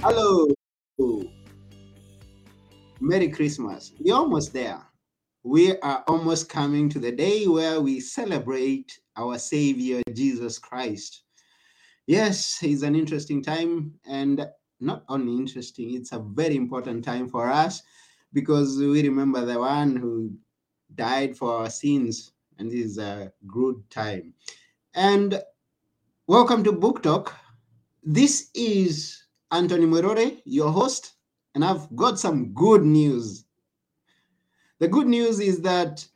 Hello. Merry Christmas. We're almost there. We are almost coming to the day where we celebrate our Savior, Jesus Christ. Yes, it's an interesting time, and not only interesting, it's a very important time for us because we remember the one who died for our sins, and this is a good time. And welcome to Book Talk. This is Anthony Mwerore, your host, and I've got some good news. The good news is that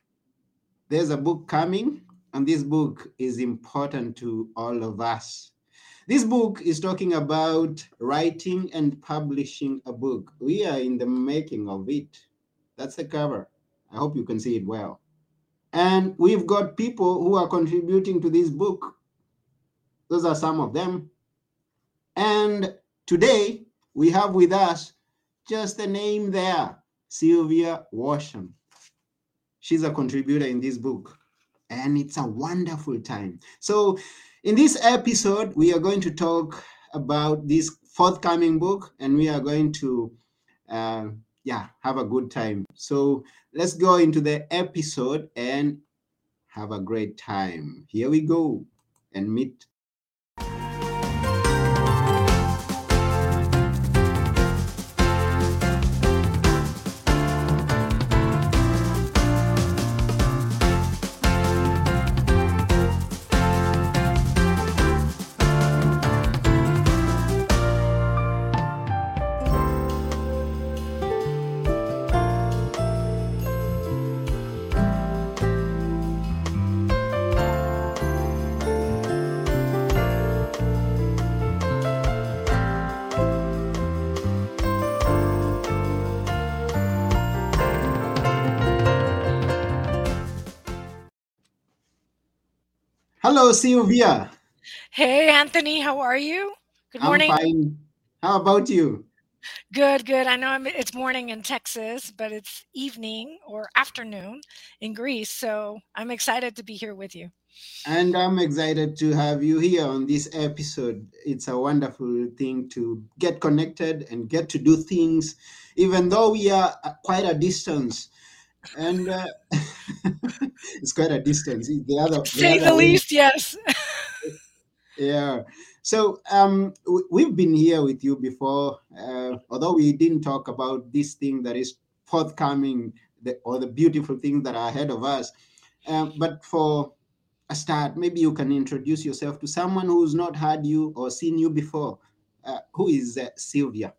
there's a book coming, and this book is important to all of us. This book is talking about writing and publishing a book. We are in the making of it. That's the cover. I hope you can see it well. And we've got people who are contributing to this book. Those are some of them. And today we have with us just a name there Sylvia Worsham. She's a contributor in this book, and it's a wonderful time. So, in this episode, we are going to talk about this forthcoming book, and we are going to, uh, yeah, have a good time. So, let's go into the episode and have a great time. Here we go and meet Hello, Sylvia. Hey, Anthony, how are you? Good morning. I'm fine. How about you? Good, good. I know I'm, it's morning in Texas, but it's evening or afternoon in Greece. So I'm excited to be here with you. And I'm excited to have you here on this episode. It's a wonderful thing to get connected and get to do things, even though we are quite a distance. And uh, it's quite a distance. The other, to say the, the least, yes. yeah. So um, we've been here with you before, uh, although we didn't talk about this thing that is forthcoming, the, or the beautiful things that are ahead of us. Um, but for a start, maybe you can introduce yourself to someone who's not had you or seen you before. Uh, who is uh, Sylvia?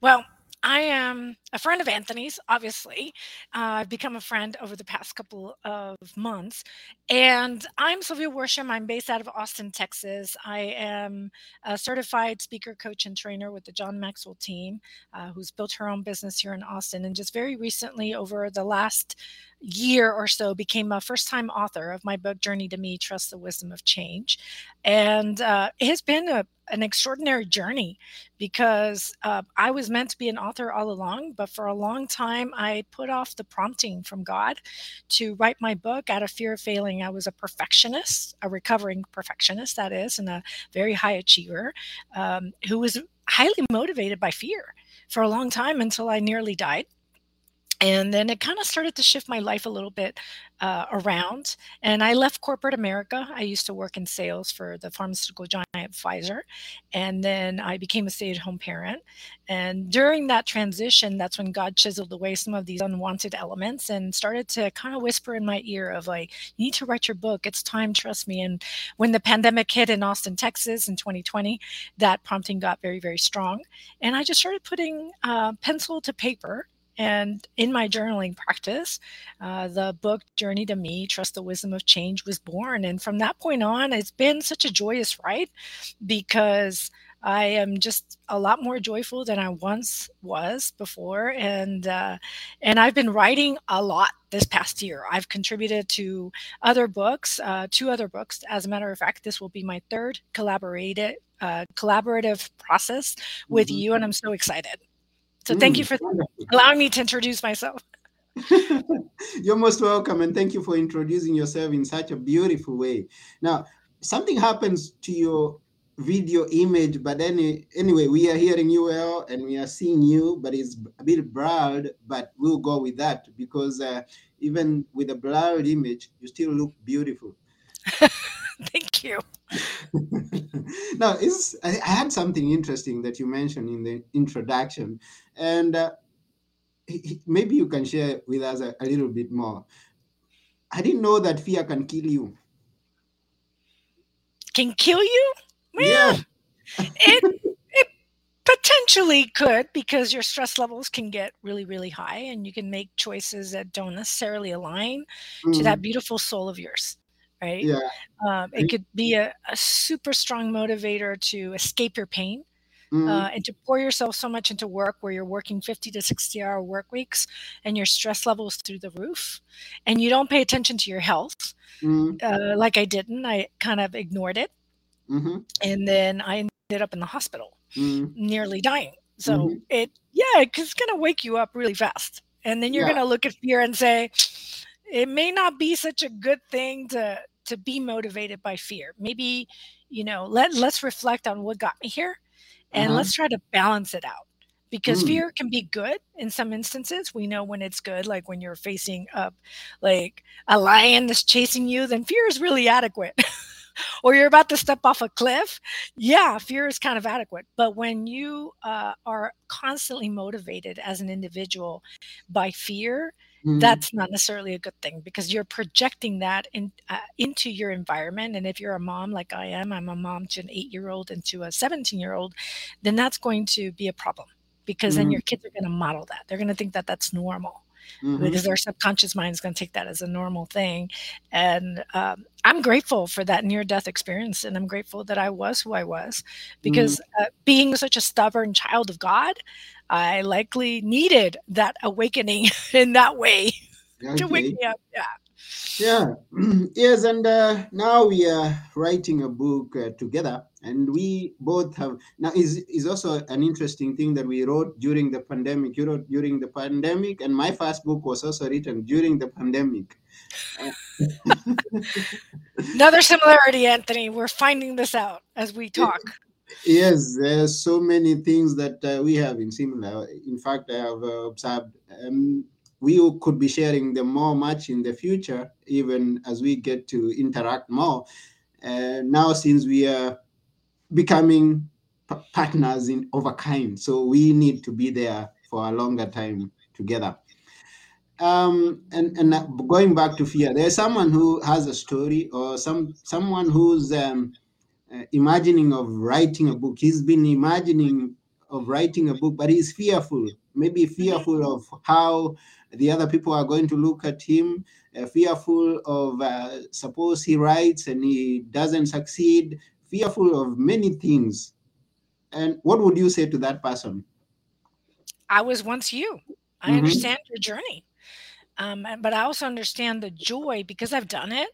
Well, I am a friend of Anthony's, obviously. Uh, I've become a friend over the past couple of months. And I'm Sylvia Worsham. I'm based out of Austin, Texas. I am a certified speaker, coach, and trainer with the John Maxwell team, uh, who's built her own business here in Austin. And just very recently, over the last year or so became a first time author of my book journey to me trust the wisdom of change. And uh, it has been a, an extraordinary journey because uh, i was meant to be an author all along but for a long time i put off the prompting from god to write my book out of fear of failing. I was a perfectionist a recovering perfectionist that is and a very high achiever um, who was highly motivated by fear for a long time until i nearly died and then it kind of started to shift my life a little bit uh, around and i left corporate america. I used to work in sales for the pharmaceutical giant pfizer and then i became a stay-at-home parent and during that transition that's when god chiseled away some of these unwanted elements and started to kind of whisper in my ear of like you need to write your book. It's time trust me. And when the pandemic hit in austin texas in 2020 that prompting got very very strong and i just started putting uh, pencil to paper and in my journaling practice, uh, the book Journey to Me Trust the Wisdom of Change was born. And from that point on, it's been such a joyous ride because I am just a lot more joyful than I once was before, and uh, and I've been writing a lot this past year. I've contributed to other books, uh, two other books. As a matter of fact, this will be my third collaborative, uh, collaborative process with mm-hmm. you, and I'm so excited. So thank you mm, for allowing me to introduce myself. You're most welcome, and thank you for introducing yourself in such a beautiful way. Now, something happens to your video image, but any anyway, we are hearing you well and we are seeing you, but it's a bit blurred. But we'll go with that because uh, even with a blurred image, you still look beautiful. Thank you. now, is I had something interesting that you mentioned in the introduction, and uh, maybe you can share with us a, a little bit more. I didn't know that fear can kill you. Can kill you? Yeah. It it potentially could because your stress levels can get really really high and you can make choices that don't necessarily align to Mm, that beautiful soul of yours right? Yeah. um, it could be a, a super strong motivator to escape your pain Mm, uh, and to pour yourself so much into work where you're working 50 to 60 hour work weeks and your stress levels through the roof and you don't pay attention to your health mm, uh, like i didn't i kind of ignored it. Mhm, and then i ended up in the hospital mm, nearly dying. So Mhm. it yeah it's going to wake you up really fast. And then you're Yeah. going to look at fear and say it may not be such a good thing to to be motivated by fear maybe you know let let's reflect on what got me here and Uh-huh. let's try to balance it out because Mm. fear can be good in some instances we know when it's good like when you're facing up like a lion that's chasing you then fear is really adequate or you're about to step off a cliff yeah fear is kind of adequate but when you uh, are constantly motivated as an individual by fear mm, that's not necessarily a good thing because you're projecting that in, uh, into your environment. And if you're a mom like I am, I'm a mom to an eight year old and to a 17 year old, then that's going to be a problem because then Mhm. your kids are going to model that. They're going to think that that's normal mhm, because our subconscious mind is going to take that as a normal thing. And um, I'm grateful for that near death experience. And I'm grateful that I was who I was because uh, being such a stubborn child of God, I likely needed that awakening in that way to wake me up. Yeah. Yeah, yes, and uh, now we are writing a book uh, together, and we both have now is is also an interesting thing that we wrote during the pandemic. You wrote during the pandemic, and my first book was also written during the pandemic. Another similarity, Anthony. We're finding this out as we talk. Yes, there's so many things that uh, we have in similar. In fact, I have uh, observed. Um, we could be sharing them more much in the future, even as we get to interact more. Uh, now, since we are becoming p- partners in over kind, so we need to be there for a longer time together. Um, and and uh, going back to fear, there's someone who has a story, or some someone who's um, uh, imagining of writing a book. He's been imagining of writing a book, but he's fearful. Maybe fearful of how the other people are going to look at him. Uh, fearful of uh, suppose he writes and he doesn't succeed. Fearful of many things. And what would you say to that person? I was once you. I Mhm. understand your journey. Um, but I also understand the joy because I've done it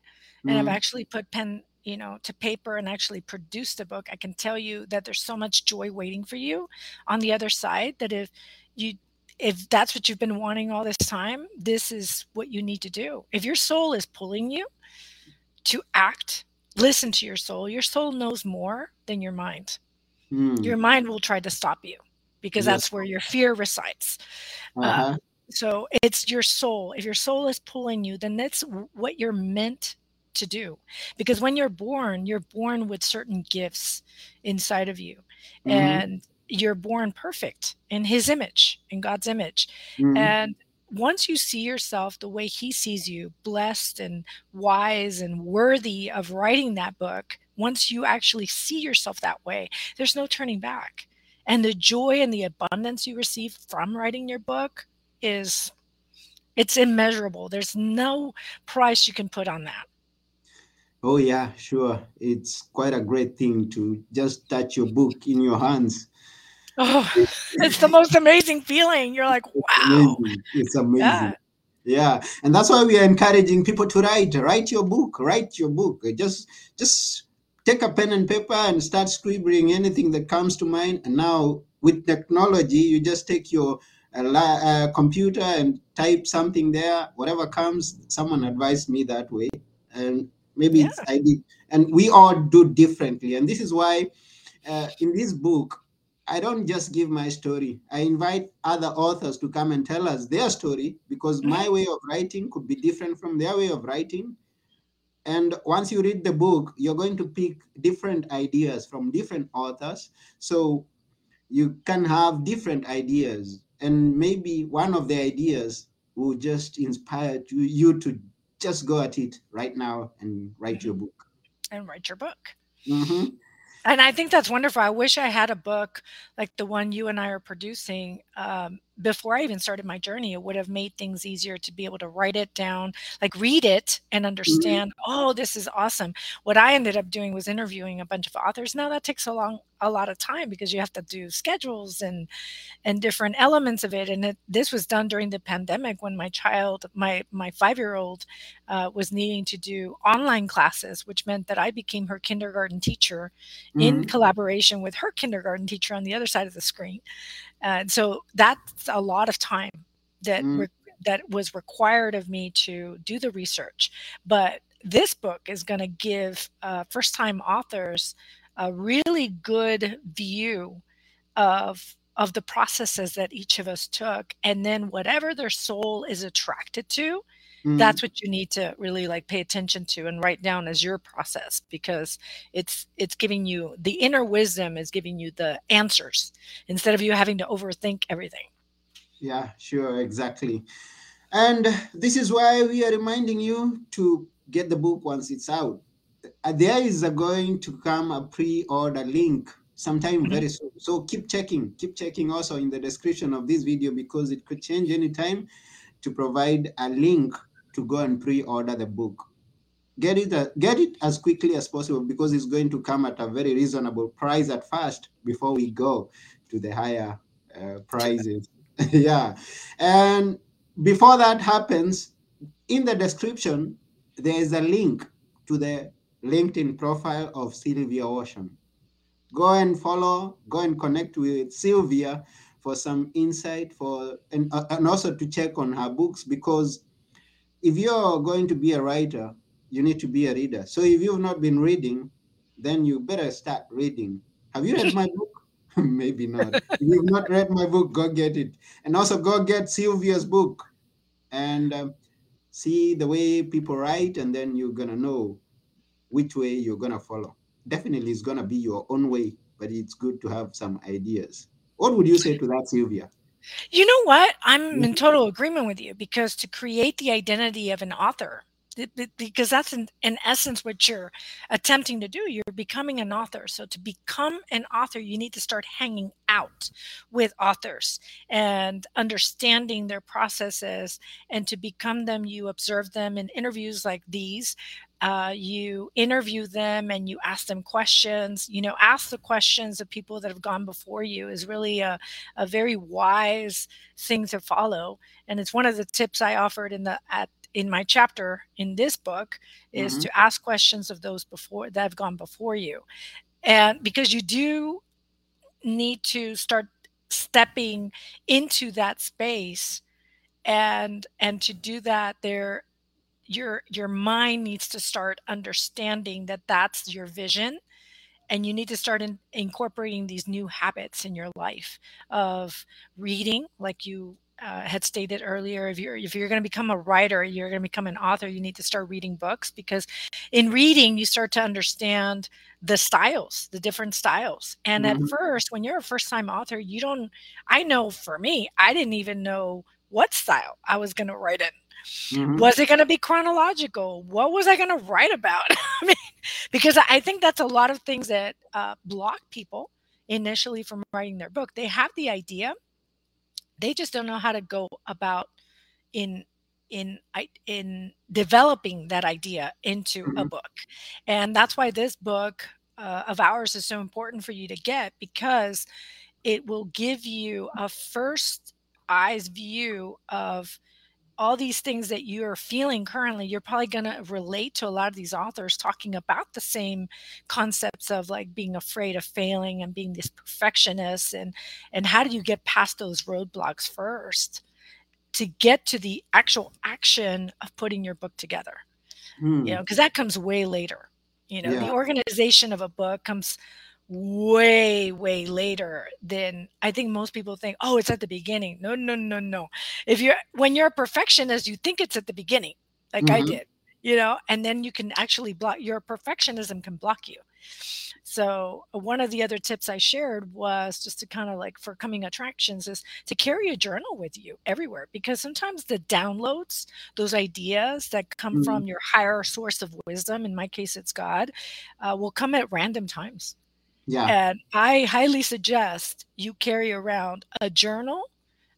and I've Mm, actually put pen, you know, to paper and actually produced a book. I can tell you that there's so much joy waiting for you on the other side that if you if that's what you've been wanting all this time, this is what you need to do. If your soul is pulling you to act, listen to your soul. Your soul knows more than your mind. mm, Your mind will try to stop you because Yes. that's where your fear resides. uh-huh, So it's your soul. If your soul is pulling you, then that's what you're meant to do. Because when you're born, you're born with certain gifts inside of you. mhm, And you're born perfect in his image, in God's image. mhm, And once you see yourself the way he sees you, blessed and wise and worthy of writing that book, once you actually see yourself that way, there's no turning back. And the joy and the abundance you receive from writing your book is it's immeasurable. There's no price you can put on that. Oh yeah, sure. It's quite a great thing to just touch your book in your hands. Oh, it's the most amazing feeling. You're like, wow. Amazing. It's amazing. Yeah. Yeah, and that's why we are encouraging people to write. Write your book. Write your book. Just, just take a pen and paper and start scribbling anything that comes to mind. And now with technology, you just take your uh, uh, computer and type something there. Whatever comes, someone advised me that way, and maybe it's I did. And we all do differently, and this is why uh, in this book, I don't just give my story. I invite other authors to come and tell us their story because my way of writing could be different from their way of writing. And once you read the book, you're going to pick different ideas from different authors. So you can have different ideas. And maybe one of the ideas will just inspire to you to just go at it right now and write your book. and write your book. Mhm. And I think that's wonderful. I wish I had a book like the one you and I are producing um, before I even started my journey. It would have made things easier to be able to write it down, like read it and understand. Oh, this is awesome. What I ended up doing was interviewing a bunch of authors. Now that takes a long, a lot of time because you have to do schedules and and different elements of it. And it, this was done during the pandemic when my child, my my five year old, uh, was needing to do online classes, which meant that I became her kindergarten teacher in Mhm. collaboration with her kindergarten teacher on the other side of the screen. And so that's a lot of time that Mm. re- that was required of me to do the research. But this book is going to give uh, first time authors a really good view of of the processes that each of us took and then whatever their soul is attracted to Mhm. that's what you need to really like pay attention to and write down as your process because it's it's giving you the inner wisdom is giving you the answers instead of you having to overthink everything Yeah, sure, exactly. And this is why we are reminding you to get the book once it's out. Uh, There is a going to come a pre-order link sometime Mhm. very soon. So keep checking, keep checking also in the description of this video because it could change anytime to provide a link to go and pre-order the book. Get it, uh, get it as quickly as possible because it's going to come at a very reasonable price at first before we go to the higher uh, prices. yeah, and before that happens, in the description there is a link to the LinkedIn profile of Sylvia Worsham. Go and follow, go and connect with Sylvia for some insight for and, uh, and also to check on her books because if you're going to be a writer, you need to be a reader. So if you've not been reading, then you better start reading. Have you read my book? Maybe not. If you've not read my book, go get it. And also go get Sylvia's book and um, see the way people write, and then you're gonna know which way you're gonna follow. Definitely, it's gonna be your own way, but it's good to have some ideas. What would you say to that, Sylvia? You know what? I'm in total agreement with you because to create the identity of an author because that's in, in essence what you're attempting to do you're becoming an author. So to become an author you need to start hanging out with authors and understanding their processes and to become them you observe them in interviews like these uh, you interview them and you ask them questions you know ask the questions of people that have gone before you is really a, a very wise thing to follow and it's one of the tips i offered in the at in my chapter in this book is Mhm. to ask questions of those before that have gone before you and because you do need to start stepping into that space and and to do that there your your mind needs to start understanding that that's your vision and you need to start in, incorporating these new habits in your life of reading like you uh, had stated earlier if you're if you're going to become a writer you're going to become an author you need to start reading books because in reading you start to understand the styles the different styles and Mhm. at first when you're a first time author you don't i know for me i didn't even know what style i was going to write in Mhm. was it going to be chronological? What was i going to write about? I mean because i think that's a lot of things that uh, block people initially from writing their book. They have the idea. They just don't know how to go about in in in developing that idea into a Mhm. book. And that's why this book uh, of ours is so important for you to get because it will give you a first eyes view of all these things that you're feeling currently you're probably going to relate to a lot of these authors talking about the same concepts of like being afraid of failing and being this perfectionist and and how do you get past those roadblocks first to get to the actual action of putting your book together you Hmm. know because that comes way later you know the organization of a book comes way way later than i think most people think oh it's at the beginning no no no no if you're when you're a perfectionist you think it's at the beginning like mm-hmm. i did you know and then you can actually block your perfectionism can block you so one of the other tips i shared was just to kind of like for coming attractions is to carry a journal with you everywhere because sometimes the downloads those ideas that come mm-hmm. from your higher source of wisdom in my case it's god uh, will come at random times yeah. And I highly suggest you carry around a journal.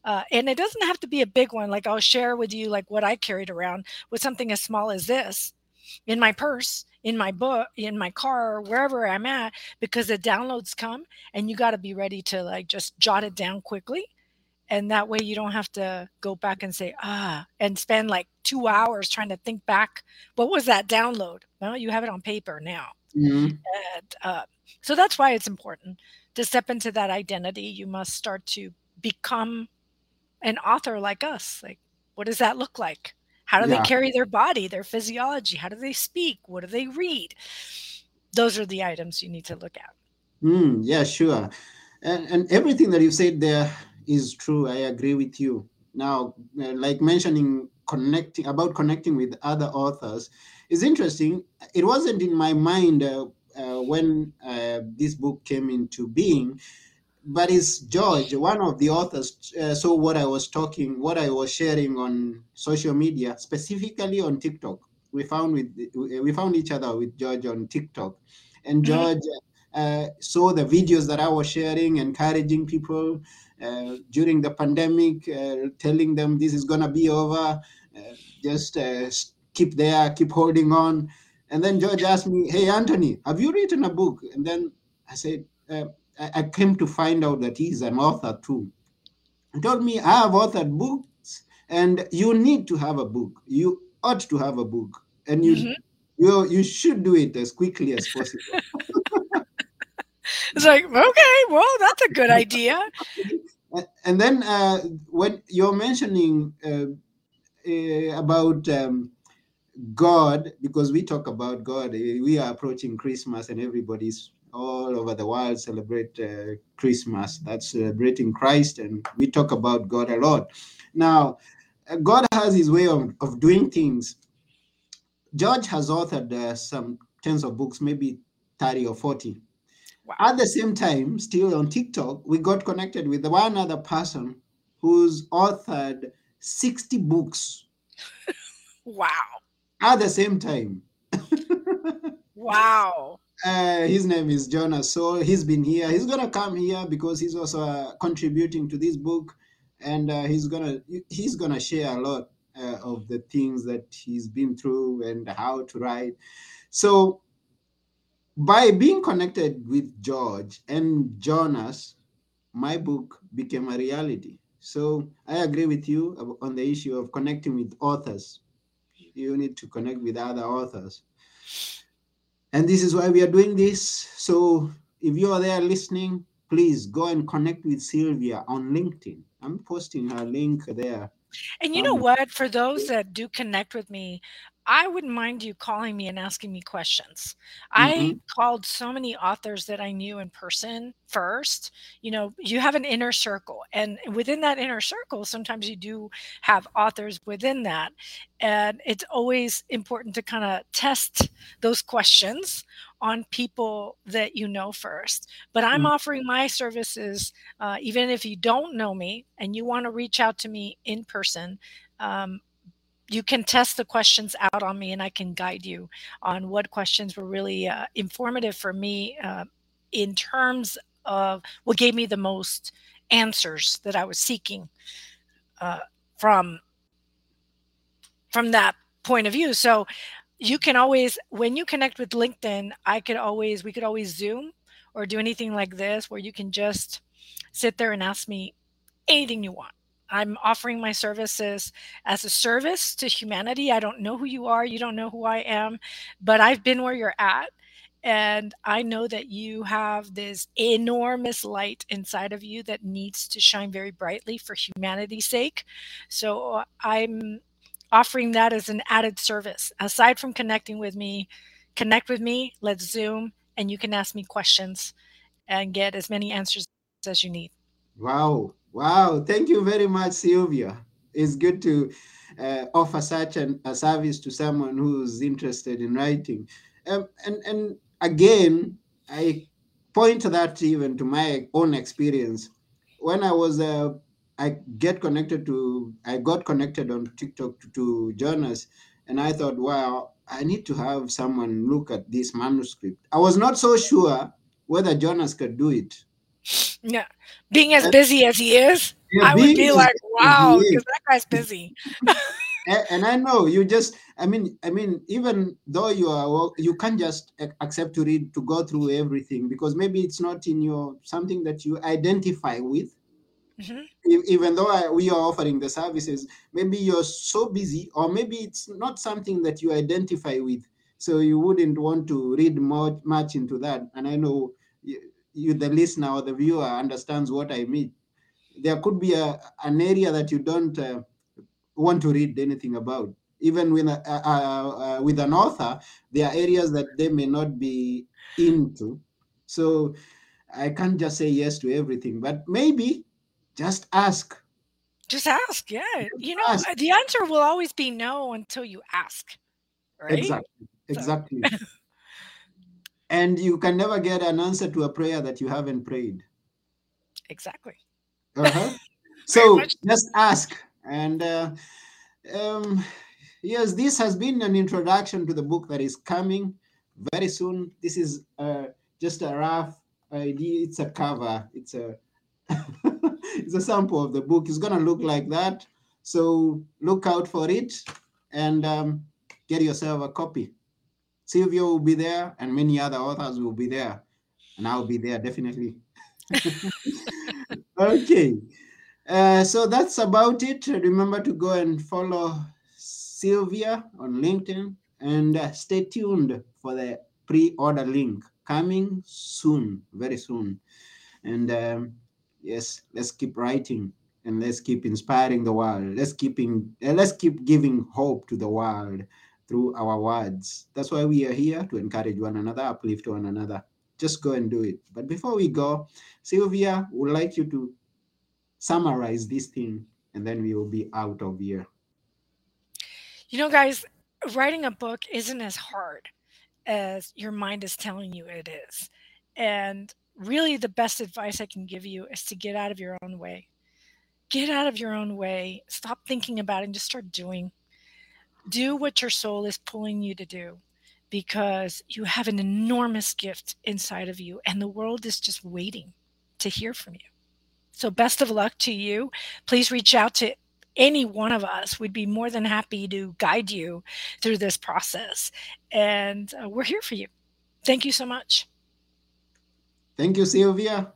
Uh, and it doesn't have to be a big one. Like I'll share with you, like what I carried around with something as small as this in my purse, in my book, in my car, wherever I'm at, because the downloads come and you got to be ready to like just jot it down quickly. And that way you don't have to go back and say, ah, and spend like two hours trying to think back. What was that download? Well, you have it on paper now. Mm-hmm. And, uh, so that's why it's important to step into that identity. You must start to become an author like us. Like, what does that look like? How do yeah. they carry their body, their physiology? How do they speak? What do they read? Those are the items you need to look at. Mm, yeah, sure. And, and everything that you said there is true. I agree with you. Now, uh, like mentioning connecting about connecting with other authors is interesting. It wasn't in my mind uh, uh, when uh, this book came into being. But it's George, one of the authors, uh, saw what I was talking, what I was sharing on social media, specifically on TikTok. We found with we found each other with George on TikTok, and mm-hmm. Uh, saw the videos that I was sharing, encouraging people uh, during the pandemic, uh, telling them this is gonna be over. just keep there, keep holding on. And then George asked me, Hey, Anthony, have you written a book? And then I said, uh, I came to find out that he's an author too. He told me, I have authored books, and you need to have a book. You ought to have a book, and you mm-hmm. you, you should do it as quickly as possible. it's like, okay, well, that's a good idea. and then uh, when you're mentioning uh, uh, about um, God, because we talk about God, eh, we are approaching Christmas and everybody's all over the world celebrate uh, Christmas. That's celebrating Christ, and we talk about God a lot. Now, uh, God has his way of, of doing things. George has authored uh, some tens of books, maybe 30 or 40. Wow. At the same time, still on TikTok, we got connected with one other person who's authored 60 books. wow at the same time. wow. Uh, his name is Jonas. So he's been here. He's gonna come here because he's also uh, contributing to this book, and uh, he's gonna he's gonna share a lot uh, of the things that he's been through and how to write. So by being connected with George and Jonas, my book became a reality. So I agree with you on the issue of connecting with authors you need to connect with other authors. And this is why we are doing this. So if you are there listening, please go and connect with Sylvia on LinkedIn. I'm posting her link there. And you know what? For those that do connect with me, I wouldn't mind you calling me and asking me questions. Mm-hmm. I called so many authors that I knew in person first. You know, you have an inner circle, and within that inner circle, sometimes you do have authors within that. And it's always important to kind of test those questions on people that you know first. But I'm mm-hmm. offering my services, uh, even if you don't know me and you want to reach out to me in person. Um, you can test the questions out on me and I can guide you on what questions were really uh, informative for me uh, in terms of what gave me the most answers that I was seeking uh, from from that point of view. So you can always when you connect with LinkedIn, I could always we could always Zoom or do anything like this where you can just sit there and ask me anything you want I'm offering my services as a service to humanity. I don't know who you are, you don't know who I am, but I've been where you're at. And I know that you have this enormous light inside of you that needs to shine very brightly for humanity's sake. So I'm offering that as an added service. Aside from connecting with me, connect with me, let's Zoom, and you can ask me questions and get as many answers as you need. Wow. Wow. Thank you very much, Sylvia. It's good to uh, offer such an, a service to someone who's interested in writing. Um, and, and again, I point that even to my own experience. When I was, uh, I get connected to, I got connected on TikTok to, to Jonas, and I thought, wow, I need to have someone look at this manuscript. I was not so sure whether Jonas could do it. Yeah, being as busy as he is, yeah, I would be like, wow, because that guy's busy. and, and, I know you just, I mean, I mean, even though you are, you can't just accept to read to go through everything because maybe it's not in your something that you identify with. Mm-hmm. Even though I, we are offering the services, maybe you're so busy, or maybe it's not something that you identify with, so you wouldn't want to read more much into that. And I know you, the listener or the viewer, understands what I mean. There could be a, an area that you don't uh, want to read anything about. Even with a, uh, with an author, there are areas that they may not be into. So I can't just say yes to everything, but maybe just ask. Just ask, yeah. Just you know, ask. the answer will always be no until you ask. Right? Exactly. Exactly. And you can never get an answer to a prayer that you haven't prayed. Exactly. Uh-huh. so just ask. And uh, um, yes, this has been an introduction to the book that is coming very soon. This is uh, just a rough idea. It's a cover. It's a it's a sample of the book. It's gonna look like that. So look out for it and um, get yourself a copy. Sylvia will be there, and many other authors will be there, and I'll be there definitely. okay, uh, so that's about it. Remember to go and follow Sylvia on LinkedIn, and uh, stay tuned for the pre-order link coming soon, very soon. And um, yes, let's keep writing and let's keep inspiring the world. Let's keeping uh, let's keep giving hope to the world through our words. That's why we are here to encourage one another, uplift one another. Just go and do it. But before we go, Sylvia would like you to summarize this thing and then we will be out of here. You know, guys, writing a book isn't as hard as your mind is telling you it is. And really the best advice I can give you is to get out of your own way. Get out of your own way. Stop thinking about it and just start doing. Do what your soul is pulling you to do because you have an enormous gift inside of you and the world is just waiting to hear from you. So, best of luck to you. Please reach out to any one of us. We'd be more than happy to guide you through this process. And uh, we're here for you. Thank you so much. Thank you, Sylvia.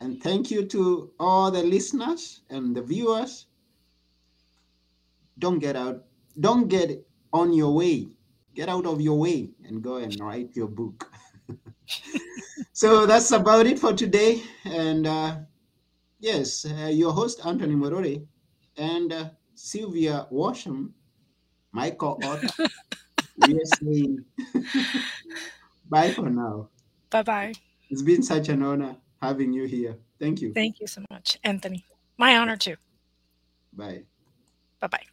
And thank you to all the listeners and the viewers. Don't get out, don't get on your way. Get out of your way and go and write your book. so that's about it for today. And uh, yes, uh, your host, Anthony Morore, and uh, Sylvia Worsham, my co author, we are saying bye for now. Bye bye. It's been such an honor having you here. Thank you. Thank you so much, Anthony. My honor too. Bye. Bye bye.